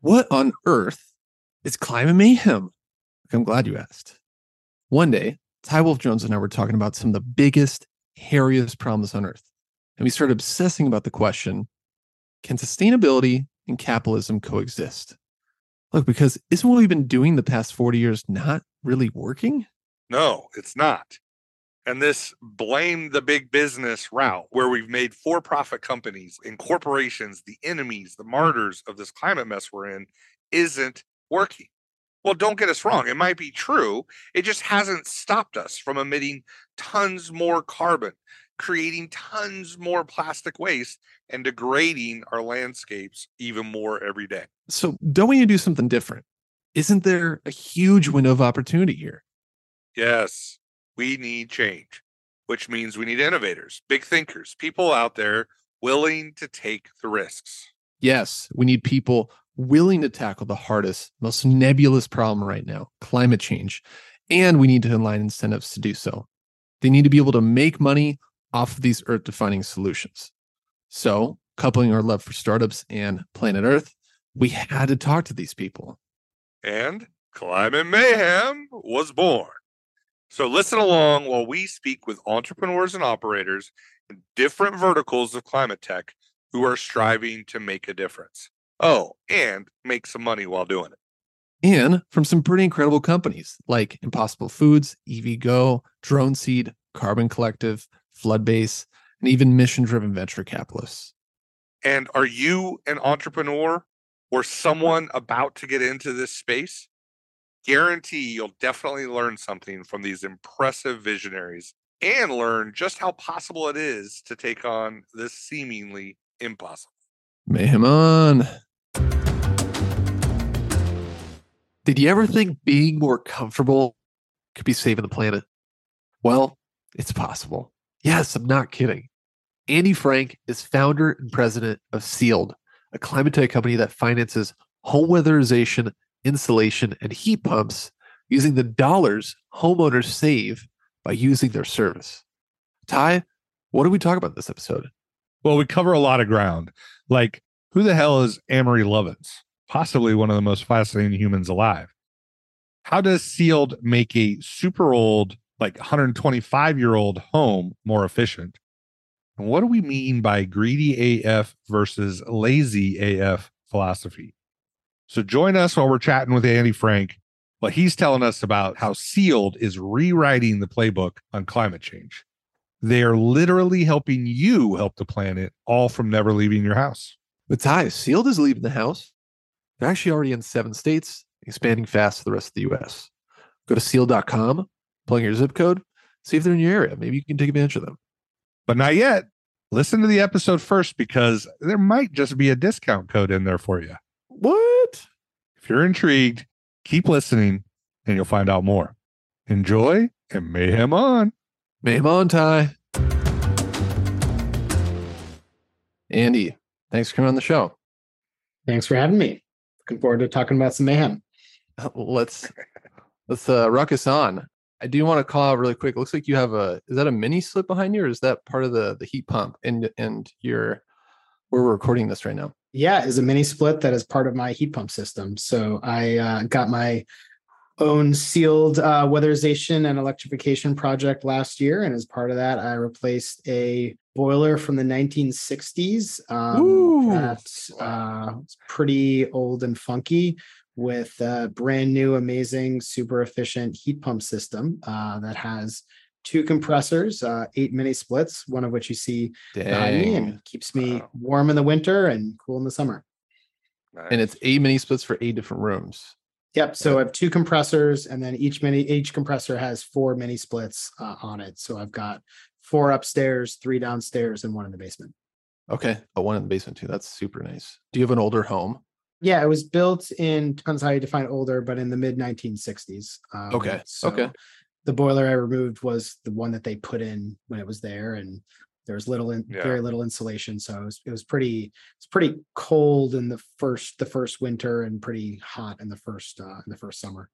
What on earth is climate mayhem? I'm glad you asked. One day, Ty Wolfe Jones and I were talking about some of the biggest, hairiest problems on earth. And we started obsessing about the question can sustainability and capitalism coexist? Look, because isn't what we've been doing the past 40 years not really working? No, it's not. And this blame the big business route where we've made for profit companies and corporations the enemies, the martyrs of this climate mess we're in isn't working. Well, don't get us wrong. It might be true. It just hasn't stopped us from emitting tons more carbon, creating tons more plastic waste, and degrading our landscapes even more every day. So, don't we need to do something different? Isn't there a huge window of opportunity here? Yes, we need change, which means we need innovators, big thinkers, people out there willing to take the risks. Yes, we need people willing to tackle the hardest, most nebulous problem right now climate change. And we need to align incentives to do so. They need to be able to make money off of these earth defining solutions. So, coupling our love for startups and planet Earth, we had to talk to these people. And Climate Mayhem was born. So, listen along while we speak with entrepreneurs and operators in different verticals of climate tech who are striving to make a difference. Oh, and make some money while doing it. And from some pretty incredible companies like Impossible Foods, EVgo, Drone Seed, Carbon Collective, Floodbase, and even mission driven venture capitalists. And are you an entrepreneur or someone about to get into this space? Guarantee you'll definitely learn something from these impressive visionaries and learn just how possible it is to take on this seemingly impossible. Mayhem on. Did you ever think being more comfortable could be saving the planet? Well, it's possible. Yes, I'm not kidding. Andy Frank is founder and president of Sealed, a climate tech company that finances home weatherization, insulation, and heat pumps using the dollars homeowners save by using their service. Ty, what do we talk about this episode? Well, we cover a lot of ground. Like, who the hell is Amory Lovins? Possibly one of the most fascinating humans alive. How does Sealed make a super old, like 125 year old home more efficient? And what do we mean by greedy AF versus lazy AF philosophy? So join us while we're chatting with Andy Frank. But he's telling us about how Sealed is rewriting the playbook on climate change. They are literally helping you help the planet, all from never leaving your house. But Ty, Sealed is leaving the house. They're actually already in seven states, expanding fast to the rest of the US. Go to sealed.com, plug in your zip code, see if they're in your area. Maybe you can take advantage of them. But not yet. Listen to the episode first because there might just be a discount code in there for you. What? If you're intrigued, keep listening and you'll find out more. Enjoy and mayhem on. Mayhem on, Ty. Andy, thanks for coming on the show. Thanks for having me. Looking forward to talking about some mayhem. Let's let's uh rock us on. I do want to call out really quick. It looks like you have a is that a mini split behind you or is that part of the the heat pump and and your where we're recording this right now? Yeah, is a mini split that is part of my heat pump system. So I uh, got my own sealed uh, weatherization and electrification project last year, and as part of that, I replaced a boiler from the 1960s um, that's uh, pretty old and funky with a brand new, amazing, super efficient heat pump system uh, that has two compressors, uh, eight mini splits, one of which you see behind me, and keeps me Wow. warm in the winter and cool in the summer. And it's eight mini splits for eight different rooms. Yep. So I have two compressors, and then each mini each compressor has four mini splits uh, on it. So I've got four upstairs, three downstairs, and one in the basement. Okay. Oh, one in the basement too. That's super nice. Do you have an older home? Yeah, it was built in depends how you define older, but in the mid 1960s. Um, Okay, so okay. The boiler I removed was the one that they put in when it was there, and there was little, in, Yeah. very little insulation, so it was, it was pretty, it's pretty cold in the first, the first winter, and pretty hot in the first, uh, in the first summer.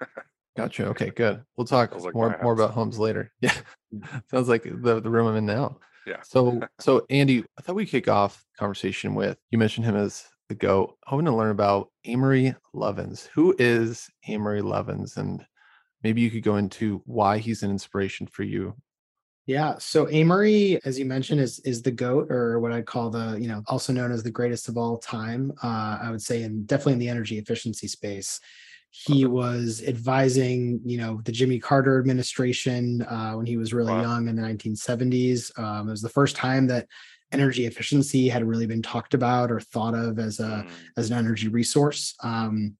Gotcha. Okay, good. We'll talk like more more about homes later. Yeah. Sounds like the the room I'm in now. Yeah. So so Andy, I thought we kick off the conversation with you mentioned him as the goat. I want to learn about Amory Lovins. Who is Amory Lovins? And maybe you could go into why he's an inspiration for you. Yeah. So Amory, as you mentioned, is is the goat, or what I'd call the, you know, also known as the greatest of all time. Uh, I would say, and definitely in the energy efficiency space. He was advising, you know, the Jimmy Carter administration uh, when he was really Wow. young in the 1970s. Um, it was the first time that energy efficiency had really been talked about or thought of as a Mm, as an energy resource. Um,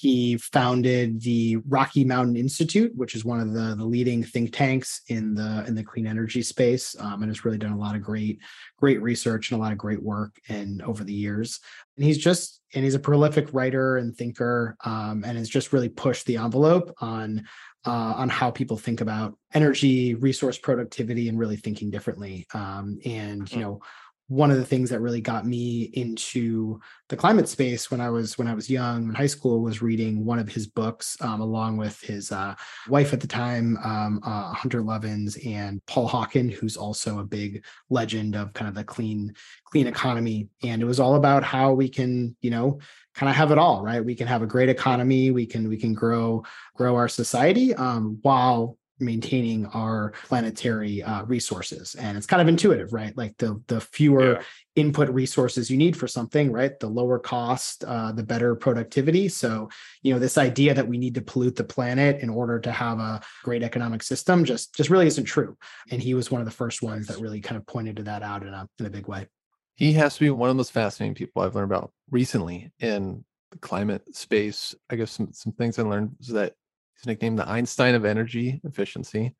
he founded the Rocky Mountain Institute, which is one of the, the leading think tanks in the in the clean energy space, um, and has really done a lot of great great research and a lot of great work and over the years. And he's just and he's a prolific writer and thinker, um, and has just really pushed the envelope on uh, on how people think about energy, resource productivity, and really thinking differently. Um, and you Hmm. know, one of the things that really got me into the climate space when I was when I was young in high school was reading one of his books um, along with his uh, wife at the time, um, uh, Hunter Lovins, and Paul Hawken, who's also a big legend of kind of the clean clean economy. And it was all about how we can, you know, kind of have it all, right? We can have a great economy, we can we can grow grow our society um, while maintaining our planetary uh, resources. And it's kind of intuitive right? Like the the fewer Yeah. input resources you need for something right the lower cost uh, the better productivity. So you know this idea that we need to pollute the planet in order to have a great economic system just just really isn't true. And he was one of the first ones that really kind of pointed to that out in a in a big way. He has to be one of the most fascinating people I've learned about recently in the climate space. I guess some, some things I learned is that he's nicknamed the Einstein of energy efficiency.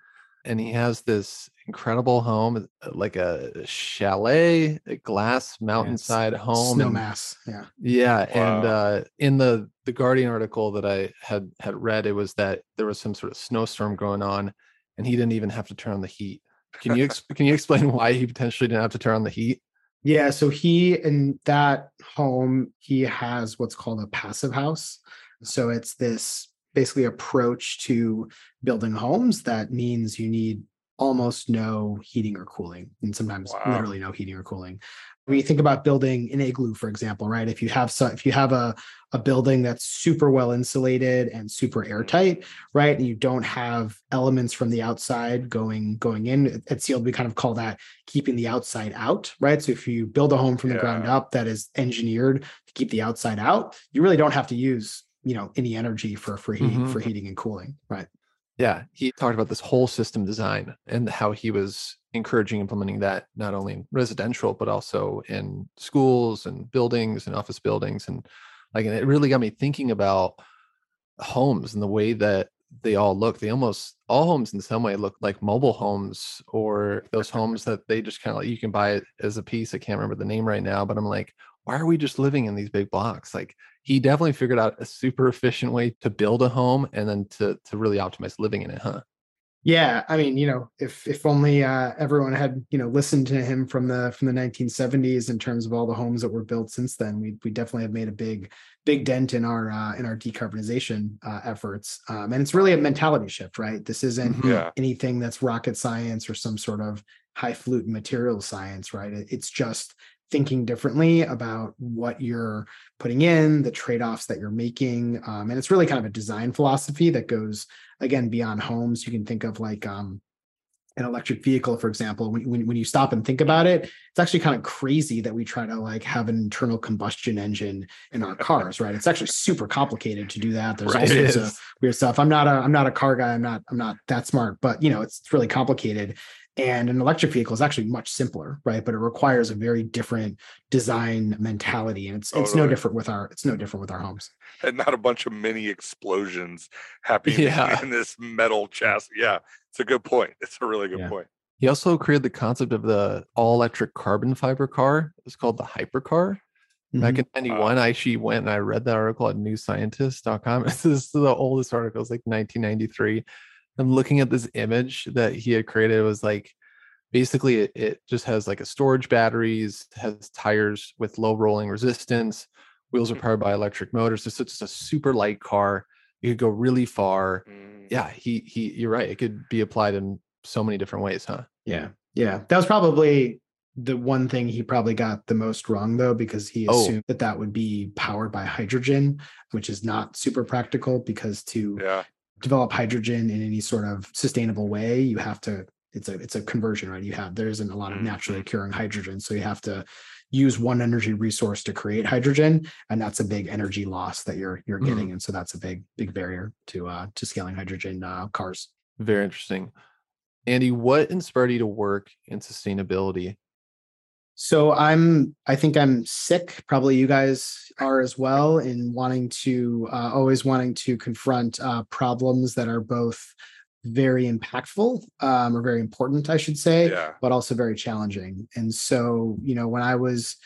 And he has this incredible home, uh, like a chalet, a glass mountainside home. and- snowmass yeah Yeah, and uh, in the the Guardian article that I had had read, it was that there was some sort of snowstorm going on, and he didn't even have to turn on the heat. Can you ex- can you explain why he potentially didn't have to turn on the heat? Yeah, so he in that home, he has what's called a passive house. So it's this basically approach to building homes that means you need almost no heating or cooling, and sometimes Wow. literally no heating or cooling. When you think about building an igloo, for example, right? If you have so if you have a a building that's super well insulated and super mm-hmm. airtight, right and you don't have elements from the outside going going in at sealed we kind of call that keeping the outside out right so if you build a home from the ground up that is engineered to keep the outside out you really don't have to use you know any energy for for heating Mhm. for heating and cooling right Yeah, he talked about this whole system design and how he was encouraging implementing that not only in residential but also in schools and buildings and office buildings and like and it really got me thinking about homes and the way that they all look. They almost all homes in some way look like mobile homes or those homes that they just kind of like you can buy it as a piece. I can't remember the name right now, but I'm like, why are we just living in these big blocks? Like he definitely figured out a super efficient way to build a home and then to to really optimize living in it, huh? Yeah, I mean, you know, if if only uh, everyone had you know listened to him from the from the 1970s in terms of all the homes that were built since then, we we definitely have made a big big dent in our uh, in our decarbonization uh, efforts. Um, and it's really a mentality shift, right? This isn't Mhm. Yeah. anything that's rocket science or some sort of highfalutin material science, right? It- It's just thinking differently about what you're putting in, the trade-offs that you're making, um, and it's really kind of a design philosophy that goes again beyond homes. You can think of like um, an electric vehicle, for example. When, when when you stop and think about it, it's actually kind of crazy that we try to like have an internal combustion engine in our cars, right? It's actually super complicated to do that. There's all Right, it sorts of weird stuff. I'm not a I'm not a car guy. I'm not I'm not that smart, but you know, it's, it's really complicated. And an electric vehicle is actually much simpler, right? But it requires a very different design mentality, and it's it's no Totally. different with our it's no different with our homes. and not a bunch of mini explosions happening Yeah. in this metal chassis. Yeah, it's a good point. It's a really good Yeah. point. He also created the concept of the all electric carbon fiber car. It's called the hypercar. Back Mhm. in 91, I actually went and I read that article at newscientist.com. This is the oldest article, it's like 1993. I'm looking at this image that he had created. It was like basically it, it just has like a storage batteries, has tires with low rolling resistance, wheels are powered by electric motors. So it's just a super light car. You could go really far. Mm. Yeah, he he you're right. It could be applied in so many different ways, huh? Yeah. Yeah. That was probably the one thing he probably got the most wrong though, because he Oh. assumed that that would be powered by hydrogen, which is not super practical because to Yeah. Develop hydrogen in any sort of sustainable way, you have to it's a it's a conversion, right? You have there isn't a lot of naturally Mhm. occurring hydrogen. So you have to use one energy resource to create hydrogen. And that's a big energy loss that you're you're Mhm. getting. And so that's a big, big barrier to uh to scaling hydrogen uh cars. Very interesting. Andy, what inspired you to work in sustainability? So I'm, I think I'm sick. Probably you guys are as well in wanting to, uh, always wanting to confront uh, problems that are both very impactful um, or very important, I should say, Yeah. but also very challenging. And so, you know, when I was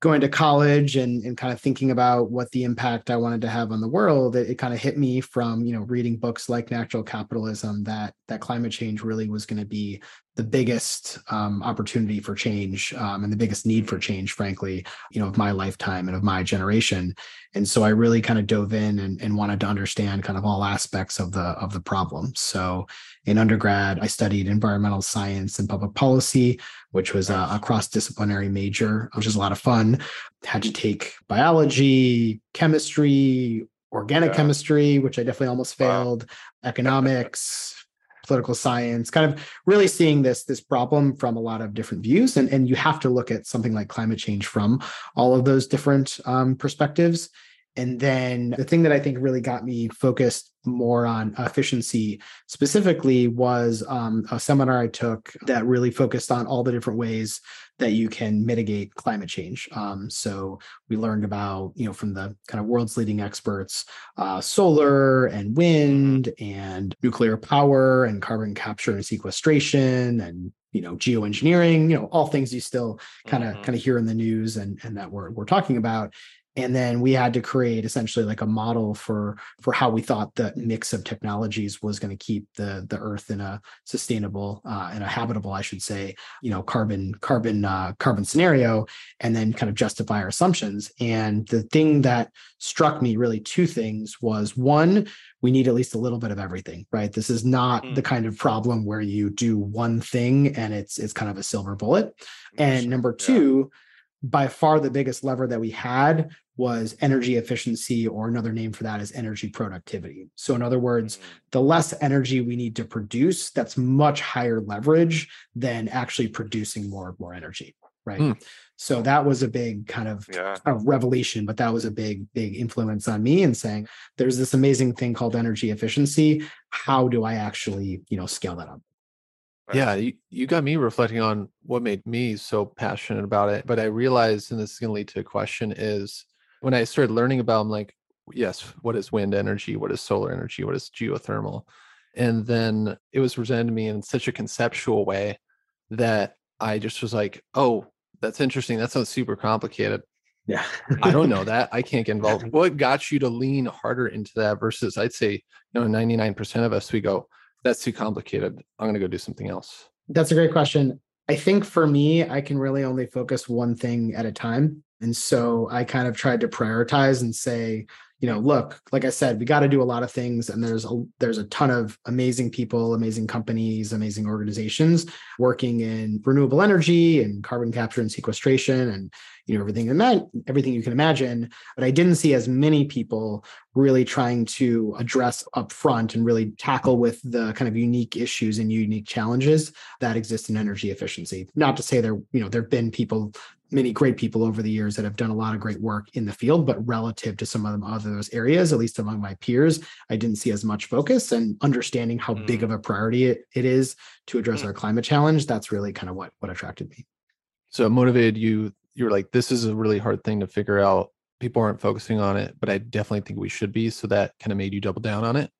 going to college and, and kind of thinking about what the impact I wanted to have on the world, it, it kind of hit me from, you know, reading books like Natural Capitalism that that climate change really was going to be the biggest um, opportunity for change um, and the biggest need for change, frankly, you know, of my lifetime and of my generation. And so I really kind of dove in and, and wanted to understand kind of all aspects of the of the problem. So in undergrad, I studied environmental science and public policy, which was a, a cross-disciplinary major, which is a lot of fun. Had to take biology, chemistry, organic Yeah. chemistry, which I definitely almost Wow. failed, economics, political science, kind of really seeing this this problem from a lot of different views. And, and you have to look at something like climate change from all of those different um, perspectives. And then the thing that I think really got me focused more on efficiency specifically was um, a seminar I took that really focused on all the different ways that you can mitigate climate change. Um, so we learned about, you know, from the kind of world's leading experts, uh, solar and wind and nuclear power and carbon capture and sequestration and you know geoengineering, you know, all things you still kind of Mhm. kind of hear in the news and and that we're we're talking about and then we had to create essentially like a model for for how we thought the mix of technologies was going to keep the the earth in a sustainable uh in a habitable i should say you know carbon carbon uh carbon scenario and then kind of justify our assumptions and the thing that struck me really two things was one we need at least a little bit of everything right this is not Mm. the kind of problem where you do one thing and it's it's kind of a silver bullet and number Yeah. two, by far the biggest lever that we had was energy efficiency, or another name for that is energy productivity. So, in other words, Mhm. the less energy we need to produce, that's much higher leverage than actually producing more and more energy. Right. Hmm. So that was a big kind of Yeah. a revelation, but that was a big, big influence on me in saying there's this amazing thing called energy efficiency. How do I actually, you know, scale that up? Yeah, you, you got me reflecting on what made me so passionate about it. But I realized, and this is going to lead to a question, is when I started learning about, I'm like, yes, what is wind energy? What is solar energy? What is geothermal? And then it was presented to me in such a conceptual way that I just was like, oh, that's interesting. That sounds super complicated. Yeah. I don't know that. I can't get involved. What got you to lean harder into that versus I'd say, you know, 99% of us, we go, that's too complicated. I'm going to go do something else. That's a great question. I think for me, I can really only focus one thing at a time. And so I kind of tried to prioritize and say, you know, look, like I said, we got to do a lot of things and there's a there's a ton of amazing people, amazing companies, amazing organizations working in renewable energy and carbon capture and sequestration and you know everything that everything you can imagine, but I didn't see as many people really trying to address upfront and really tackle with the kind of unique issues and unique challenges that exist in energy efficiency. Not to say there, you know, there have been people, many great people over the years that have done a lot of great work in the field, but relative to some of them other those areas, at least among my peers, I didn't see as much focus and understanding how big of mm. a priority it, it is to address our mm. climate challenge. That's really kind of what what attracted me. So it motivated you. You were like, this is a really hard thing to figure out. People aren't focusing on it, but I definitely think we should be. So that kind of made you double down on it.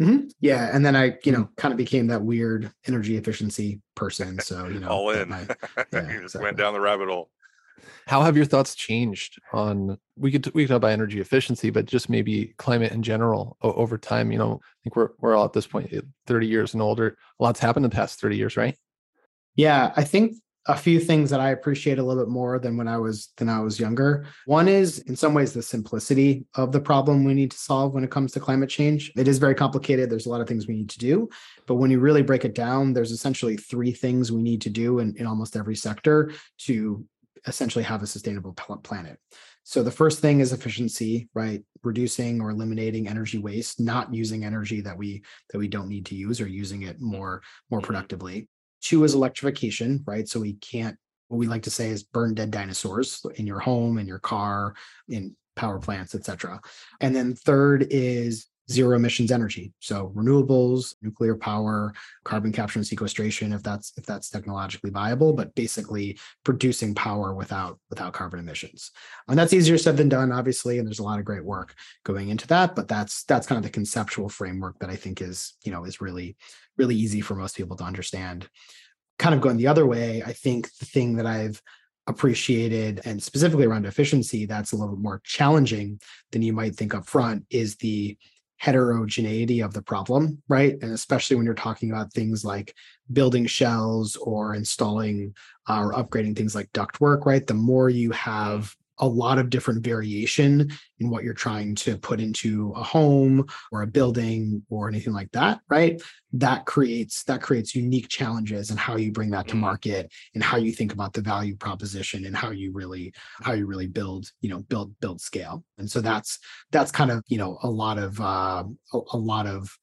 Mhm. Yeah, and then I, you know, mm. kind of became that weird energy efficiency person. So you know, All in. my- you yeah, just exactly. went down the rabbit hole. How have your thoughts changed on we could we could talk about energy efficiency, but just maybe climate in general over time? You know, I think we're we're all at this eh, 30 years and older. A lot's happened in the past 30 years, right? Yeah, I think a few things that I appreciate a little bit more than when I was than I was younger. One is in some ways the simplicity of the problem we need to solve when it comes to climate change. It is very complicated. There's a lot of things we need to do, but when you really break it down, there's essentially three things we need to do in, in almost every sector to essentially have a sustainable planet. So the first thing is efficiency, right? Reducing or eliminating energy waste, not using energy that we that we don't need to use or using it more more productively. Two is electrification, right? So we can't, what we like to say is burn dead dinosaurs in your home, in your car, in power plants, etc. And then third is zero emissions energy. So renewables nuclear power carbon capture and sequestration if that's if that's technologically viable but basically producing power without without carbon emissions. And that's easier said than done obviously and there's a lot of great work going into that but that's that's kind of the conceptual framework that i think is you know is really really easy for most people to understand. Kind of going the other way i think the thing that i've appreciated and specifically around efficiency that's a little bit more challenging than you might think up front is the heterogeneity of the problem, right? And especially when you're talking about things like building shells or installing uh, or upgrading things like ductwork, right? The more you have a lot of different variation in what you're trying to put into a home or a building or anything like that right that creates that creates unique challenges and how you bring that to mm. market and how you think about the value proposition and how you really how you really build you know build build scale and so that's that's kind of you know a lot of uh, a, a lot of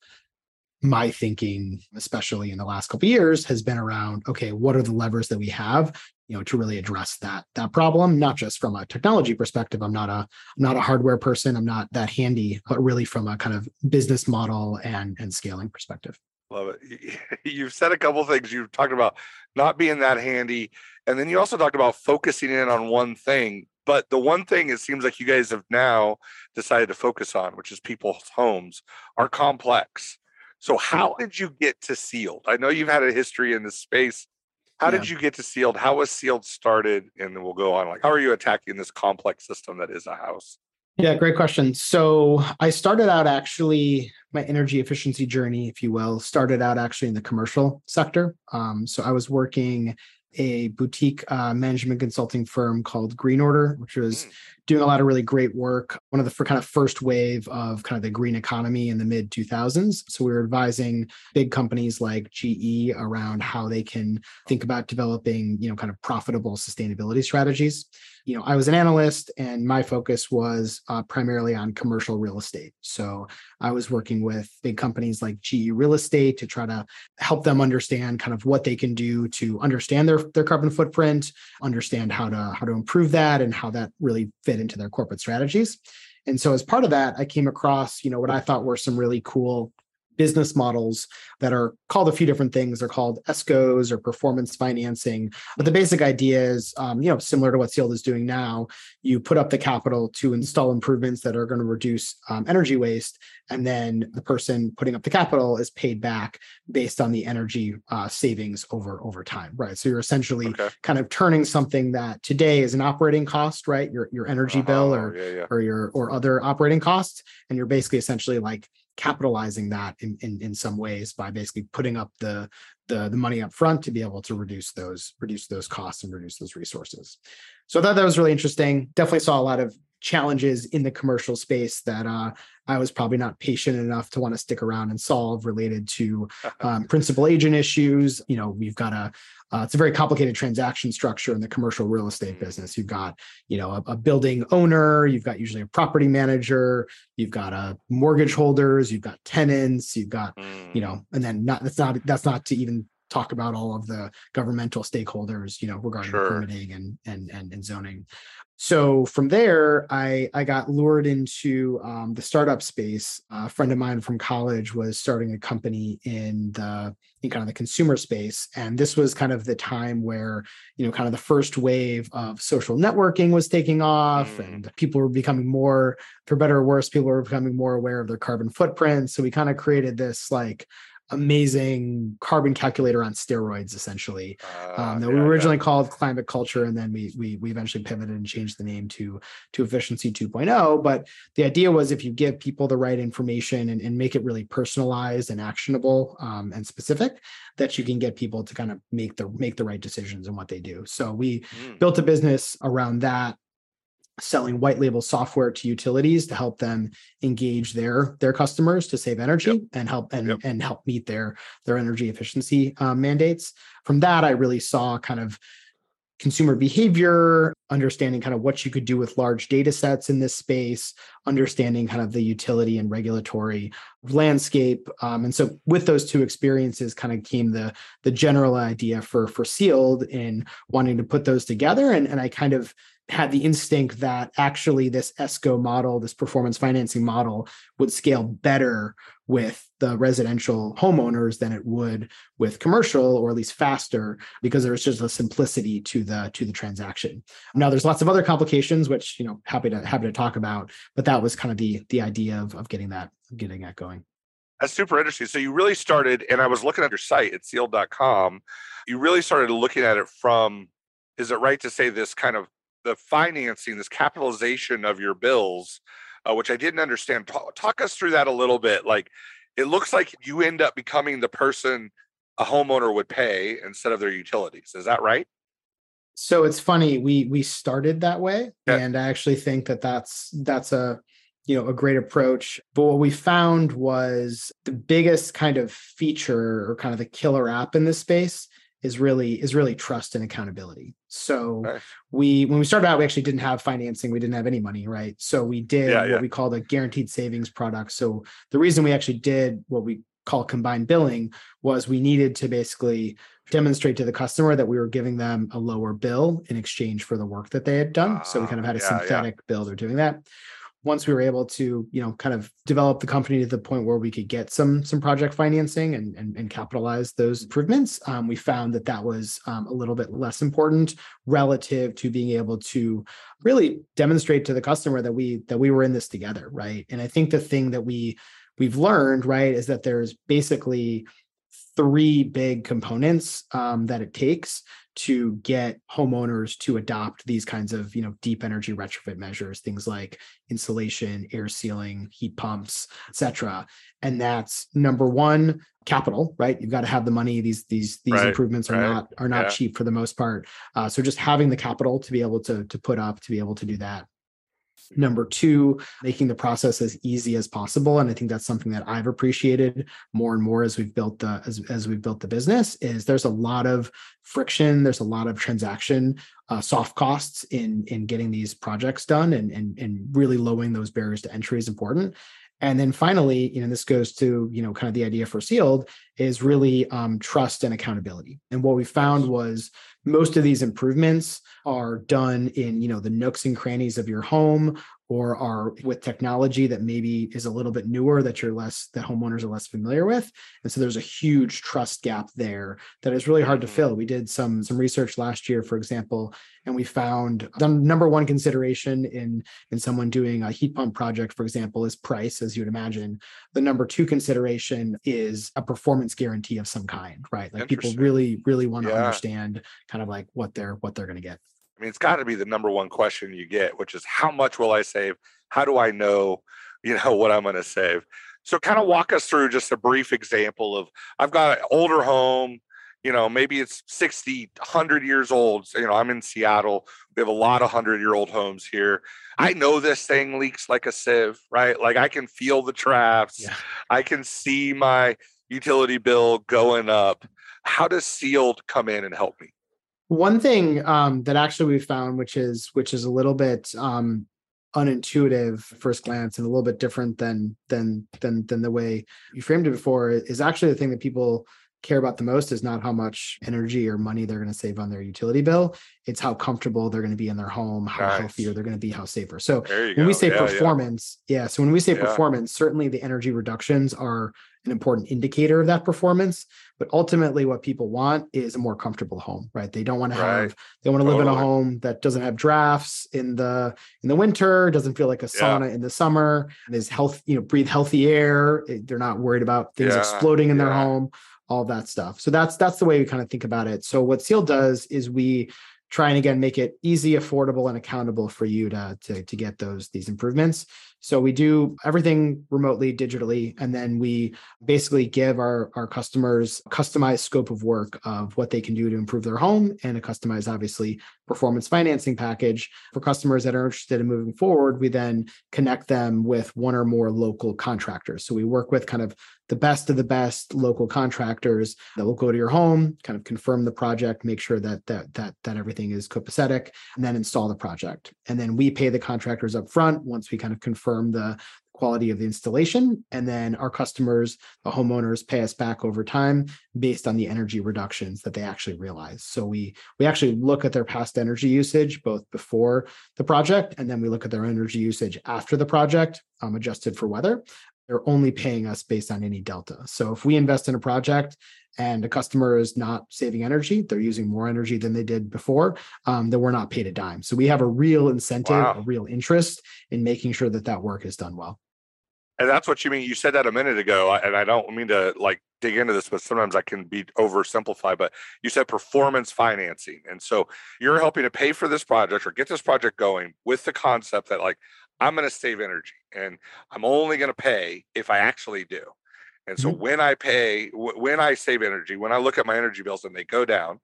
my thinking especially in the last couple years has been around okay what are the levers that we have you know to really address that that problem not just from a technology perspective. I'm not a i'm not a hardware person. I'm not that handy but really from a kind of business model and and scaling perspective. Love it. You've said a couple things. You've talked about not being that handy and then you also talked about focusing in on one thing. But the one thing it seems like you guys have now decided to focus on which is people's homes are complex. So how mm-hmm. did you get to sealed? I know you've had a history in this space how yeah. did you get to sealed? How was sealed started? And then we'll go on. Like, how are you attacking this complex system that is a house? Yeah, great question. So I started out actually my energy efficiency journey, if you will, started out actually in the commercial sector. Um, so I was working a boutique uh, management consulting firm called Green Order, which was mm. Doing a lot of really great work. One of the kind of first wave of kind of the green economy in the mid 2000s. So we were advising big companies like GE around how they can think about developing, you know, kind of profitable sustainability strategies you know, I was an analyst and my focus was uh, primarily on commercial real estate. So I was working with big companies like GE Real Estate to try to help them understand kind of what they can do to understand their, their carbon footprint, understand how to how to improve that and how that really fit into their corporate strategies. And so as part of that, I came across, you know, what I thought were some really cool business models that are called a few different things. They're called ESCOs or performance financing. But the basic idea is, um, you know, similar to what Sealed is doing now. You put up the capital to install improvements that are going to reduce um, energy waste, and then the person putting up the capital is paid back based on the energy uh, savings over over time, right? So you're essentially okay. kind of turning something that today is an operating cost, right? Your your energy uh-huh. bill or yeah, yeah. or your or other operating costs, and you're basically essentially like capitalizing that in, in, in some ways by basically putting up the, the the money up front to be able to reduce those reduce those costs and reduce those resources. So I thought that was really interesting. Definitely saw a lot of challenges in the commercial space that uh, I was probably not patient enough to want to stick around and solve related to um, principal agent issues. You know, we've got a uh, it's a very complicated transaction structure in the commercial real estate business. You've got, you know, a, a, building owner, you've got usually a property manager, you've got a uh, mortgage holders, you've got tenants, you've got, you know, mm. and then not that's not that's not to even talk about all of the governmental stakeholders, you know, regarding sure. permitting and, and and and zoning so from there i i got lured into um, the startup space a friend of mine from college was starting a company in the in kind of the consumer space and this was kind of the time where you know kind of the first wave of social networking was taking off mm. and people were becoming more for better or worse people were becoming more aware of their carbon footprint so we kind of created this like amazing carbon calculator on steroids, essentially. Uh, Um, that yeah, we yeah. originally called climate culture, and then we we we eventually pivoted and changed the name to to efficiency 2.0. But the idea was if you give people the right information and, and make it really personalized and actionable um, and specific, that you can get people to kind of make the make the right decisions in what they do. So we Mm. built a business around that selling white label software to utilities to help them engage their their customers to save energy and help and Yep. and help meet their their energy efficiency um, mandates from that i really saw kind of consumer behavior understanding kind of what you could do with large data sets in this space understanding kind of the utility and regulatory landscape um, and so with those two experiences kind of came the the general idea for for sealed in wanting to put those together and, and i kind of had the instinct that actually this esco model this performance financing model would scale better with the residential homeowners than it would with commercial or at least faster because there's just a simplicity to the to the transaction now there's lots of other complications which you know happy to happy to talk about but that was kind of the the idea of, of getting that getting that going That's super interesting. So you really started, and I was looking at your site at sealed.com. You really started looking at it from, is it right to say this kind of the financing, this capitalization of your bills, uh, which I didn't understand. Talk, talk us through that a little bit. Like it looks like you end up becoming the person a homeowner would pay instead of their utilities. Is that right? so it's funny we we started that way Yeah. and i actually think that that's that's a you know a great approach but what we found was the biggest kind of feature or kind of the killer app in this space is really is really trust and accountability so Okay. we when we started out we actually didn't have financing we didn't have any money right so we did Yeah, what yeah. we called a guaranteed savings product so the reason we actually did what we call combined billing was we needed to basically demonstrate to the customer that we were giving them a lower bill in exchange for the work that they had done. so we kind of Ah, had a yeah. synthetic bill. They're doing that. Once we were able to, you know, kind of develop the company to the point where we could get some some project financing and and, and capitalize those improvements, um, we found that that was um, a little bit less important relative to being able to really demonstrate to the customer that we that we were in this together, right? And I think the thing that we we've learned, right, is that there's basically three big components um, that it takes to get homeowners to adopt these kinds of you know deep energy retrofit measures things like insulation air sealing heat pumps etc and that's number one capital right? You've got to have the money. These these these Right, improvements are right, not are not yeah. cheap for the most part. Uh, so just having the capital to be able to to put up to be able to do that Number two, making the process as easy as possible. And I think that's something that I've appreciated more and more as we've built the as, as we've built the business is there's a lot of friction, there's a lot of transaction uh, soft costs in in getting these projects done and, and and really lowering those barriers to entry is important. And then finally, you know, this goes to, you know, kind of the idea for sealed is really um, trust and accountability. And what we found was most of these improvements are done in, you know, the nooks and crannies of your home or are with technology that maybe is a little bit newer that you're less that homeowners are less familiar with. And so there's a huge trust gap there that is really hard to Mhm. fill. We did some some research last year for example and we found the number one consideration in in someone doing a heat pump project for example is price as you would imagine. The number two consideration is a performance guarantee of some kind right? Like people really really want to Yeah. understand kind of like what they're what they're going to get I mean, it's got to be the number one question you get, which is how much will I save? How do I know, you know, what I'm going to save? So, kind of walk us through just a brief example of I've got an older home, you know, maybe it's 60, 100 years old. So, you know, I'm in Seattle. We have a lot of 100 year old homes here. I know this thing leaks like a sieve, right? Like I can feel the traps. Yeah. I can see my utility bill going up. How does sealed come in and help me? One thing um, that actually we found, which is which is a little bit um, unintuitive first glance and a little bit different than than than than the way you framed it before, is actually the thing that people care about the most is not how much energy or money they're going to save on their utility bill. It's how comfortable they're going to be in their home, how Nice. healthier they're going to be, how safer. So when go. we say Yeah, yeah. performance, yeah. So when we say Yeah. performance, certainly the energy reductions are an important indicator of that performance. But ultimately, what people want is a more comfortable home, right? They don't want to Right. have they want to live in a home that doesn't have drafts in the in the winter, doesn't feel like a Yeah. sauna in the summer, and is health, you know, breathe healthy air. Eh, they're not worried about things Yeah, exploding in their home, all that stuff. So that's that's the way we kind of think about it. So what Sealed does is we try and again make it easy, affordable, and accountable for you to to to get those these improvements. So we do everything remotely, digitally, and then we basically give our our customers a customized scope of work of what they can do to improve their home and a customized, obviously, performance financing package for customers that are interested in moving forward. We then connect them with one or more local contractors. So we work with kind of the best of the best local contractors that will go to your home, kind of confirm the project, make sure that that that that everything is copacetic, and then install the project. And then we pay the contractors up front once we kind of confirm the quality of the installation. And then our customers, the homeowners, pay us back over time based on the energy reductions that they actually realize. So we we actually look at their past energy usage both before the project and then we look at their energy usage after the project, um, adjusted for weather. They're only paying us based on any delta. So if we invest in a project and a customer is not saving energy, they're using more energy than they did before, um, then we're not paid a dime. So we have a real incentive, Wow. a real interest in making sure that that work is done well. And that's what you mean. You said that a minute ago, and I don't mean to like dig into this, but sometimes I can be oversimplified. But you said performance financing. And so you're helping to pay for this project or get this project going with the concept that, like, I'm going to save energy and I'm only going to pay if I actually do. And so when I pay, wh- when I save energy, when I look at my energy bills and they go down,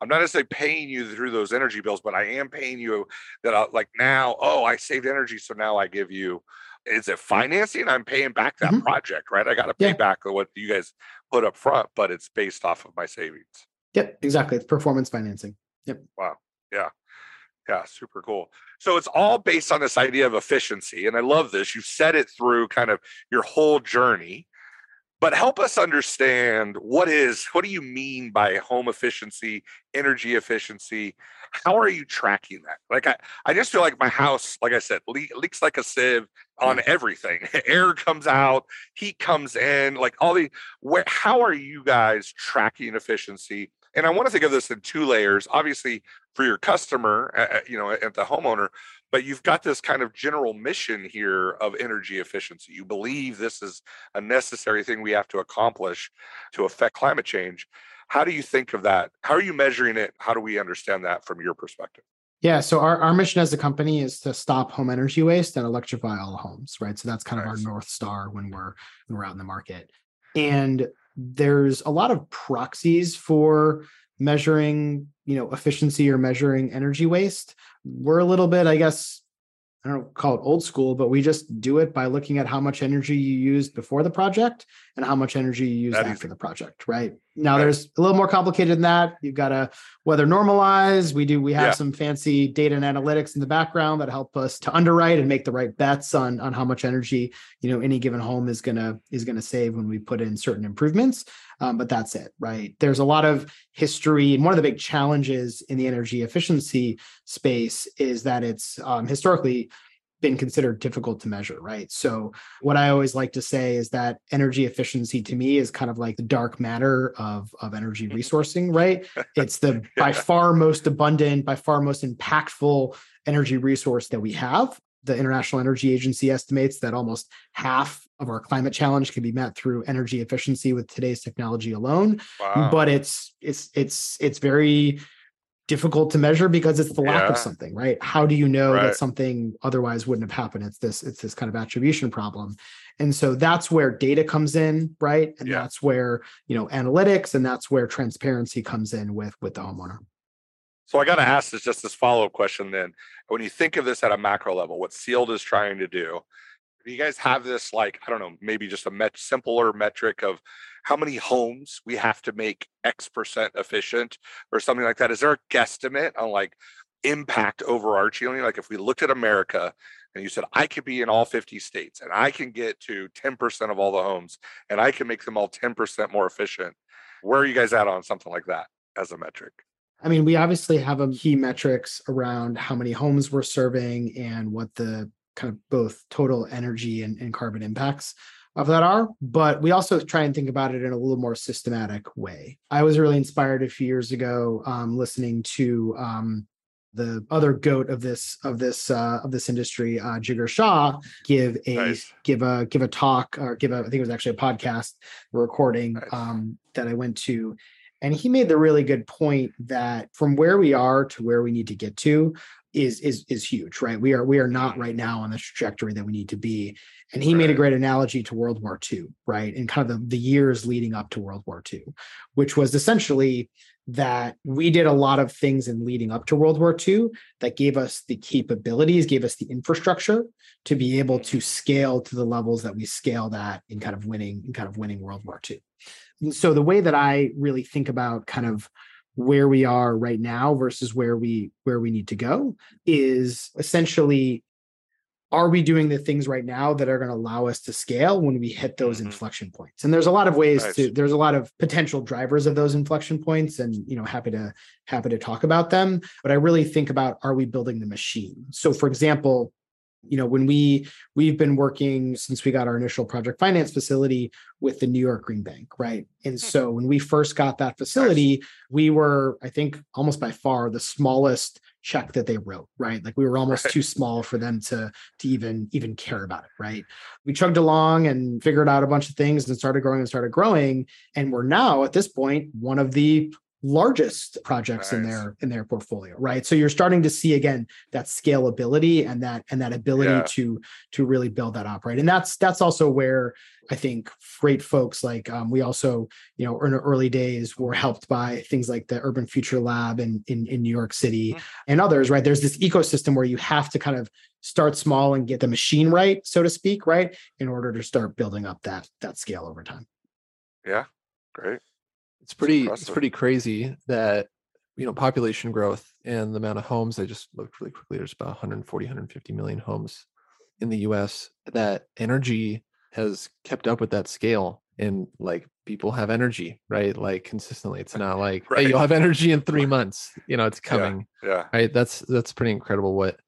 I'm not necessarily paying you through those energy bills, but I am paying you that I, like now, oh, I saved energy. So now I give you is it financing? I'm paying back that Mhm. project, right? I got to pay Yeah. back what you guys put up front, but it's based off of my savings. Yep, exactly. It's performance financing. Yep. Wow. Yeah, super cool. So it's all based on this idea of efficiency. And I love this. You said it through kind of your whole journey. But help us understand what is what do you mean by home efficiency, energy efficiency? How are you tracking that? Like I, I just feel like my house, like I said, le- leaks like a sieve on mm. everything. Air comes out, heat comes in, like all the where how are you guys tracking efficiency? And I want to think of this in two layers. Obviously, for your customer, uh, you know, at the homeowner, but you've got this kind of general mission here of energy efficiency. You believe this is a necessary thing we have to accomplish to affect climate change. How do you think of that? How are you measuring it? How do we understand that from your perspective? Yeah, so our, our mission as a company is to stop home energy waste and electrify all homes, right? So that's kind of our north star when we're when we're out in the market. And there's a lot of proxies for measuring, you know, efficiency or measuring energy waste. We're a little bit, I guess, I don't call it old school, but we just do it by looking at how much energy you used before the project and how much energy you used after the project, right? Now Right. there's a little more complicated than that. You've got to weather normalize. We do we have Yeah. some fancy data and analytics in the background that help us to underwrite and make the right bets on on how much energy you know any given home is gonna is gonna save when we put in certain improvements. Um, but that's it, right? There's a lot of history, and one of the big challenges in the energy efficiency space is that it's um, historically been considered difficult to measure, right? So what I always like to say is that energy efficiency to me is kind of like the dark matter of of energy mm-hmm. resourcing, right? It's the by far most abundant, by far most impactful energy resource that we have. The International Energy Agency estimates that almost half of our climate challenge can be met through energy efficiency with today's technology alone. Wow. But it's it's it's it's very difficult to measure because it's the lack of something, right? How do you know Right. that something otherwise wouldn't have happened? It's this it's this kind of attribution problem. And so that's where data comes in, right? And Yeah. that's where, you know, analytics and that's where transparency comes in with with the homeowner. So I got to ask this just this follow up question then. When you think of this at a macro level, what Sealed is trying to do, do you guys have this like I don't know, maybe just a met- simpler metric of how many homes we have to make X percent efficient or something like that? Is there a guesstimate on like impact overarching? Like if we looked at America and you said I could be in all 50 states and I can get to 10% of all the homes and I can make them all 10% more efficient. Where are you guys at on something like that as a metric? I mean, we obviously have a key metrics around how many homes we're serving and what the kind of both total energy and, and carbon impacts of that are, but we also try and think about it in a little more systematic way. I was really inspired a few years ago um, listening to um, the other goat of this of this uh, of this industry, uh, Jigar Shah, give a Nice. give a give a talk or give a I think it was actually a podcast recording Nice. um, that I went to, and he made the really good point that from where we are to where we need to get to is is is huge, right? We are we are not right now on the trajectory that we need to be. And he made a great analogy to World War II, right? And kind of the, the years leading up to World War II, which was essentially that we did a lot of things in leading up to World War II that gave us the capabilities, gave us the infrastructure to be able to scale to the levels that we scaled at in kind of winning in kind of winning World War II. And so the way that I really think about kind of where we are right now versus where we where we need to go is essentially are we doing the things right now that are going to allow us to scale when we hit those Mhm. inflection points and there's a lot of ways Nice. to there's a lot of potential drivers of those inflection points and you know happy to happy to talk about them but i really think about are we building the machine so for example you know when we we've been working since we got our initial project finance facility with the new york green bank right? And hmm. so when we first got that facility we were i think almost by far the smallest check that they wrote right? Like we were almost Right. too small for them to to even even care about it right? We chugged along and figured out a bunch of things and started growing and started growing. And we're now at this point one of the largest projects in their in their portfolio right so you're starting to see again that scalability and that and that ability Yeah. to to really build that up right and that's that's also where i think great folks like um, we also you know in early days were helped by things like the urban future lab in in, in new york city Mhm. and others right there's this ecosystem where you have to kind of start small and get the machine right so to speak right in order to start building up that that scale over time Yeah. Great. It's pretty it's pretty crazy that you know population growth and the amount of homes. I just looked really quickly. There's about 140, 150 million homes in the U.S. That energy has kept up with that scale, and like people have energy, right? Like consistently. It's not like hey, Right. you'll have energy in three months. You know, it's coming. Yeah. Right. That's that's pretty incredible. What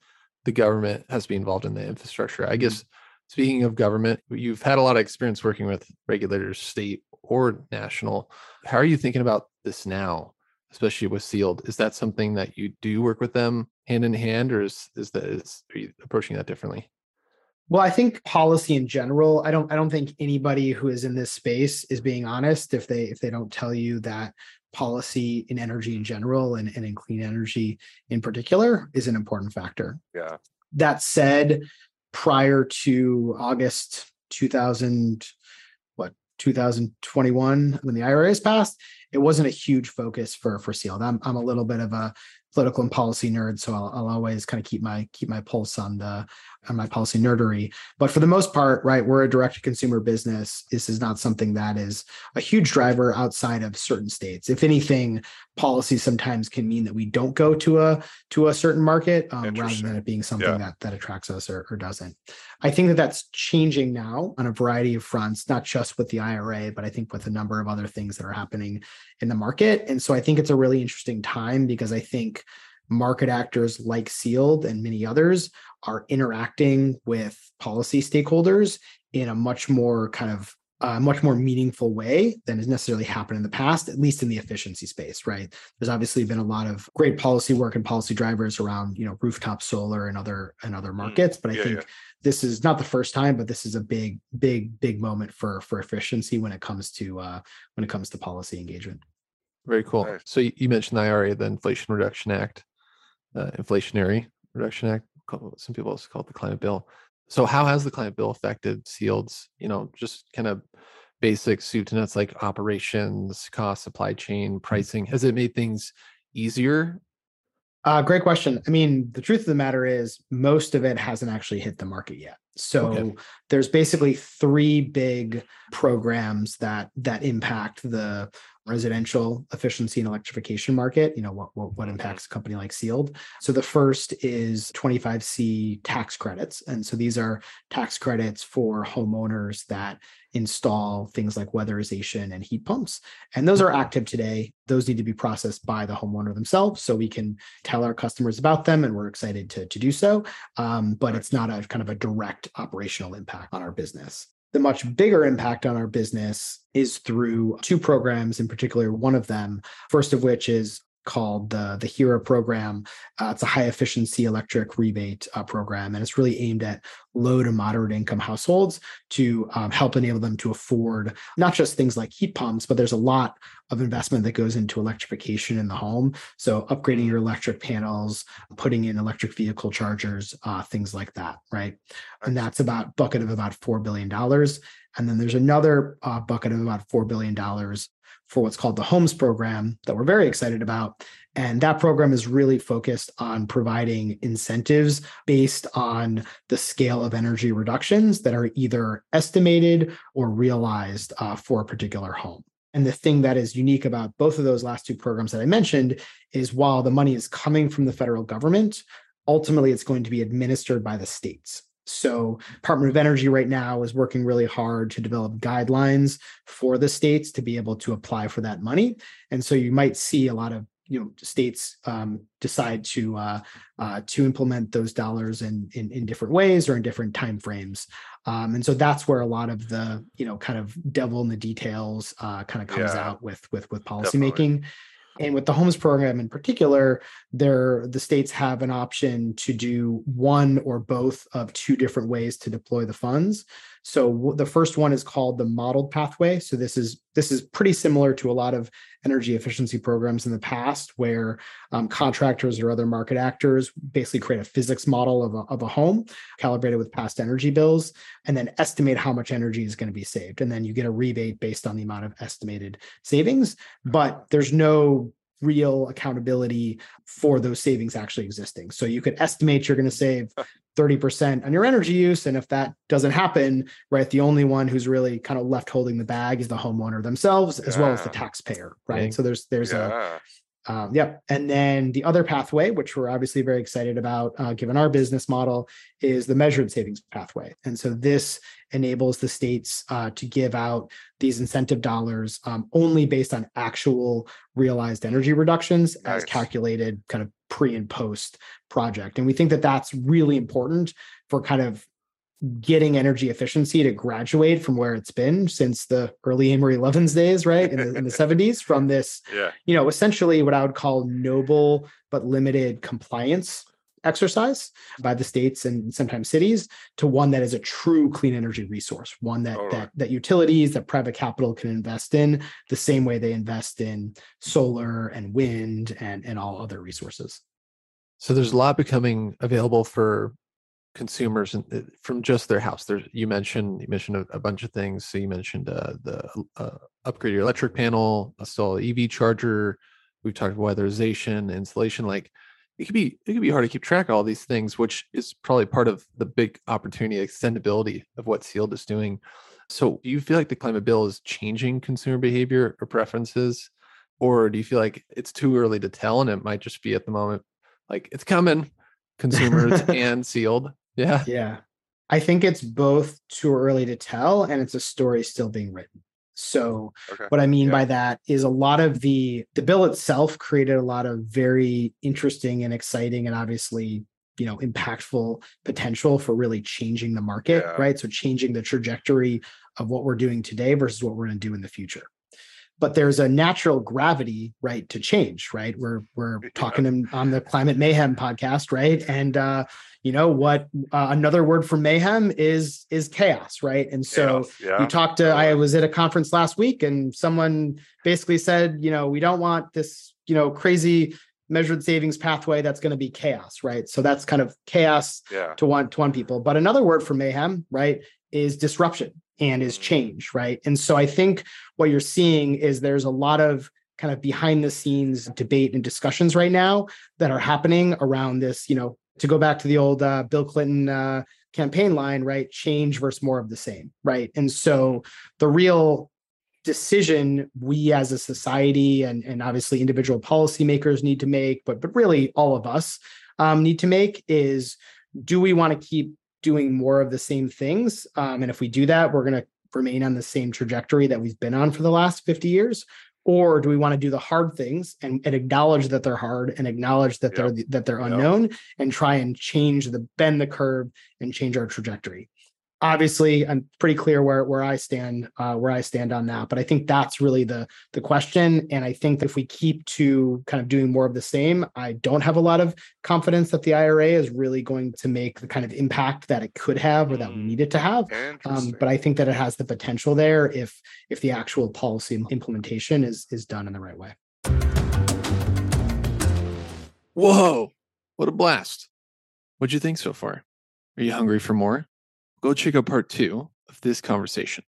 the government has to be involved in the infrastructure. I mm-hmm. guess speaking of government, you've had a lot of experience working with regulators, state or national. How are you thinking about this now, especially with sealed? Is that something that you do work with them hand in hand, or is is that is are you approaching that differently? Well, I think policy in general, I don't I don't think anybody who is in this space is being honest if they if they don't tell you that policy in energy in general and, and in clean energy in particular is an important factor. Yeah. That said, prior to August 2000 what 2021 when the IRA is passed, it wasn't a huge focus for for sealed. I'm I'm a little bit of a political and policy nerd, so I'll, I'll always kind of keep my keep my pulse on the on my policy nerdery. But for the most part, right, we're a direct to consumer business. This is not something that is a huge driver outside of certain states. If anything, policy sometimes can mean that we don't go to a to a certain market um, rather than it being something Yeah. that that attracts us or, or doesn't. I think that that's changing now on a variety of fronts, not just with the IRA, but I think with a number of other things that are happening in the market. And so I think it's a really interesting time because I think market actors like Sealed and many others are interacting with policy stakeholders in a much more kind of uh, much more meaningful way than has necessarily happened in the past, at least in the efficiency space, right? There's obviously been a lot of great policy work and policy drivers around, you know, rooftop solar and other and other markets, but I Mm, Yeah, think yeah. this is not the first time, but this is a big, big, big moment for for efficiency when it comes to uh, when it comes to policy engagement. Very cool. Nice. So you, you mentioned the IRA, the Inflation Reduction Act, uh, Inflationary Reduction Act. Some people also call it the Climate Bill. So how has the Climate Bill affected Sealed's, you know, just kind of basic soup to nuts like operations, cost, supply chain, pricing? Has it made things easier? Uh, great question. I mean, the truth of the matter is, most of it hasn't actually hit the market yet. So Okay. there's basically three big programs that that impact the residential efficiency and electrification market you know what, what, what impacts a company like sealed. So the first is 25c tax credits. And so these are tax credits for homeowners that install things like weatherization and heat pumps. And those are active today. Those need to be processed by the homeowner themselves so we can tell our customers about them and we're excited to, to do so. Um, but it's not a kind of a direct operational impact on our business the much bigger impact on our business is through two programs in particular. One of them, first of which is called the the HERA program. Uh, it's a high efficiency electric rebate uh, program, and it's really aimed at low to moderate income households to um, help enable them to afford not just things like heat pumps, but there's a lot of investment that goes into electrification in the home. So upgrading your electric panels, putting in electric vehicle chargers, uh, things like that, right? And that's about bucket of about four billion dollars. And then there's another uh, bucket of about $4 billion for what's called the Homes program that we're very excited about. And that program is really focused on providing incentives based on the scale of energy reductions that are either estimated or realized uh, for a particular home. And the thing that is unique about both of those last two programs that I mentioned is while the money is coming from the federal government, ultimately it's going to be administered by the states. So, Department of Energy right now is working really hard to develop guidelines for the states to be able to apply for that money. And so, you might see a lot of you know states um, decide to uh, uh, to implement those dollars in, in, in different ways or in different timeframes, um, and so that's where a lot of the you know kind of devil in the details uh, kind of comes yeah, out with with with policymaking. And with the homes program in particular, there the states have an option to do one or both of two different ways to deploy the funds. So the first one is called the modeled pathway. So this is this is pretty similar to a lot of energy efficiency programs in the past, where um, contractors or other market actors basically create a physics model of a, of a home calibrated with past energy bills, and then estimate how much energy is going to be saved, and then you get a rebate based on the amount of estimated savings. But there's no real accountability for those savings actually existing. So you could estimate you're going to save 30% on your energy use. And if that doesn't happen, right, the only one who's really kind of left holding the bag is the homeowner themselves, yeah. as well as the taxpayer, right? So there's there's yeah. a um, yep. And then the other pathway, which we're obviously very excited about, uh, given our business model, is the measured savings pathway. And so this enables the states uh, to give out these incentive dollars um, only based on actual realized energy reductions nice. as calculated kind of pre and post project. And we think that that's really important for kind of getting energy efficiency to graduate from where it's been since the early Amory Lovins days, right? In the, in the 70s, from this, yeah. you know, essentially what I would call noble but limited compliance exercise by the states and sometimes cities to one that is a true clean energy resource, one that right. that that utilities, that private capital can invest in the same way they invest in solar and wind and, and all other resources. So there's a lot becoming available for consumers and uh, from just their house. There, you mentioned you mentioned a, a bunch of things. So you mentioned uh, the uh, upgrade your electric panel, install EV charger. We've talked about weatherization, insulation. Like it could be it could be hard to keep track of all these things, which is probably part of the big opportunity extendability of what Sealed is doing. So do you feel like the climate bill is changing consumer behavior or preferences? Or do you feel like it's too early to tell and it might just be at the moment like it's coming, consumers and sealed? Yeah. Yeah. I think it's both too early to tell and it's a story still being written. So okay. what I mean yeah. by that is a lot of the the bill itself created a lot of very interesting and exciting and obviously you know impactful potential for really changing the market yeah. right so changing the trajectory of what we're doing today versus what we're going to do in the future but there's a natural gravity right to change right? We're we're yeah. talking on the climate mayhem podcast right? And uh you know what uh, another word for mayhem is is chaos right? And so yeah. you talked to i was at a conference last week and someone basically said you know we don't want this you know crazy measured savings pathway that's going to be chaos right? So that's kind of chaos yeah. to one to one people. But another word for mayhem right is disruption and is change, right? And so I think what you're seeing is there's a lot of kind of behind the scenes debate and discussions right now that are happening around this, you know, to go back to the old uh, Bill Clinton uh, campaign line, right? Change versus more of the same, right? And so the real decision we as a society and, and obviously individual policymakers need to make, but but really all of us um, need to make is do we want to keep doing more of the same things? Um, and if we do that, we're going to remain on the same trajectory that we've been on for the last 50 years? Or do we want to do the hard things and, and acknowledge that they're hard and acknowledge that they're that they're unknown and try and change the bend the curve and change our trajectory obviously i'm pretty clear where where i stand uh, where i stand on that but i think that's really the the question and i think if we keep to kind of doing more of the same i don't have a lot of confidence that the ira is really going to make the kind of impact that it could have or that we Mm. need it to have um, but I think that it has the potential there if if the actual policy implementation is is done in the right way. Whoa, what a blast. What'd you think so far? Are you hungry for more? Go check out part two of this conversation.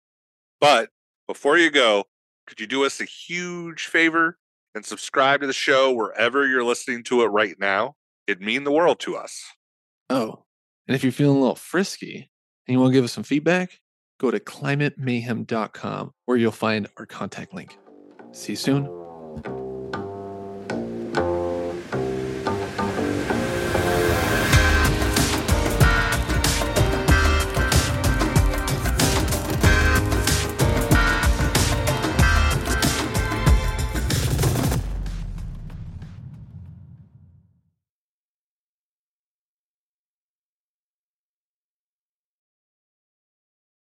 But before you go, could you do us a huge favor and subscribe to the show wherever you're listening to it right now? It'd mean the world to us. Oh, and if you're feeling a little frisky and you want to give us some feedback, go to climatemayhem.com where you'll find our contact link. See you soon.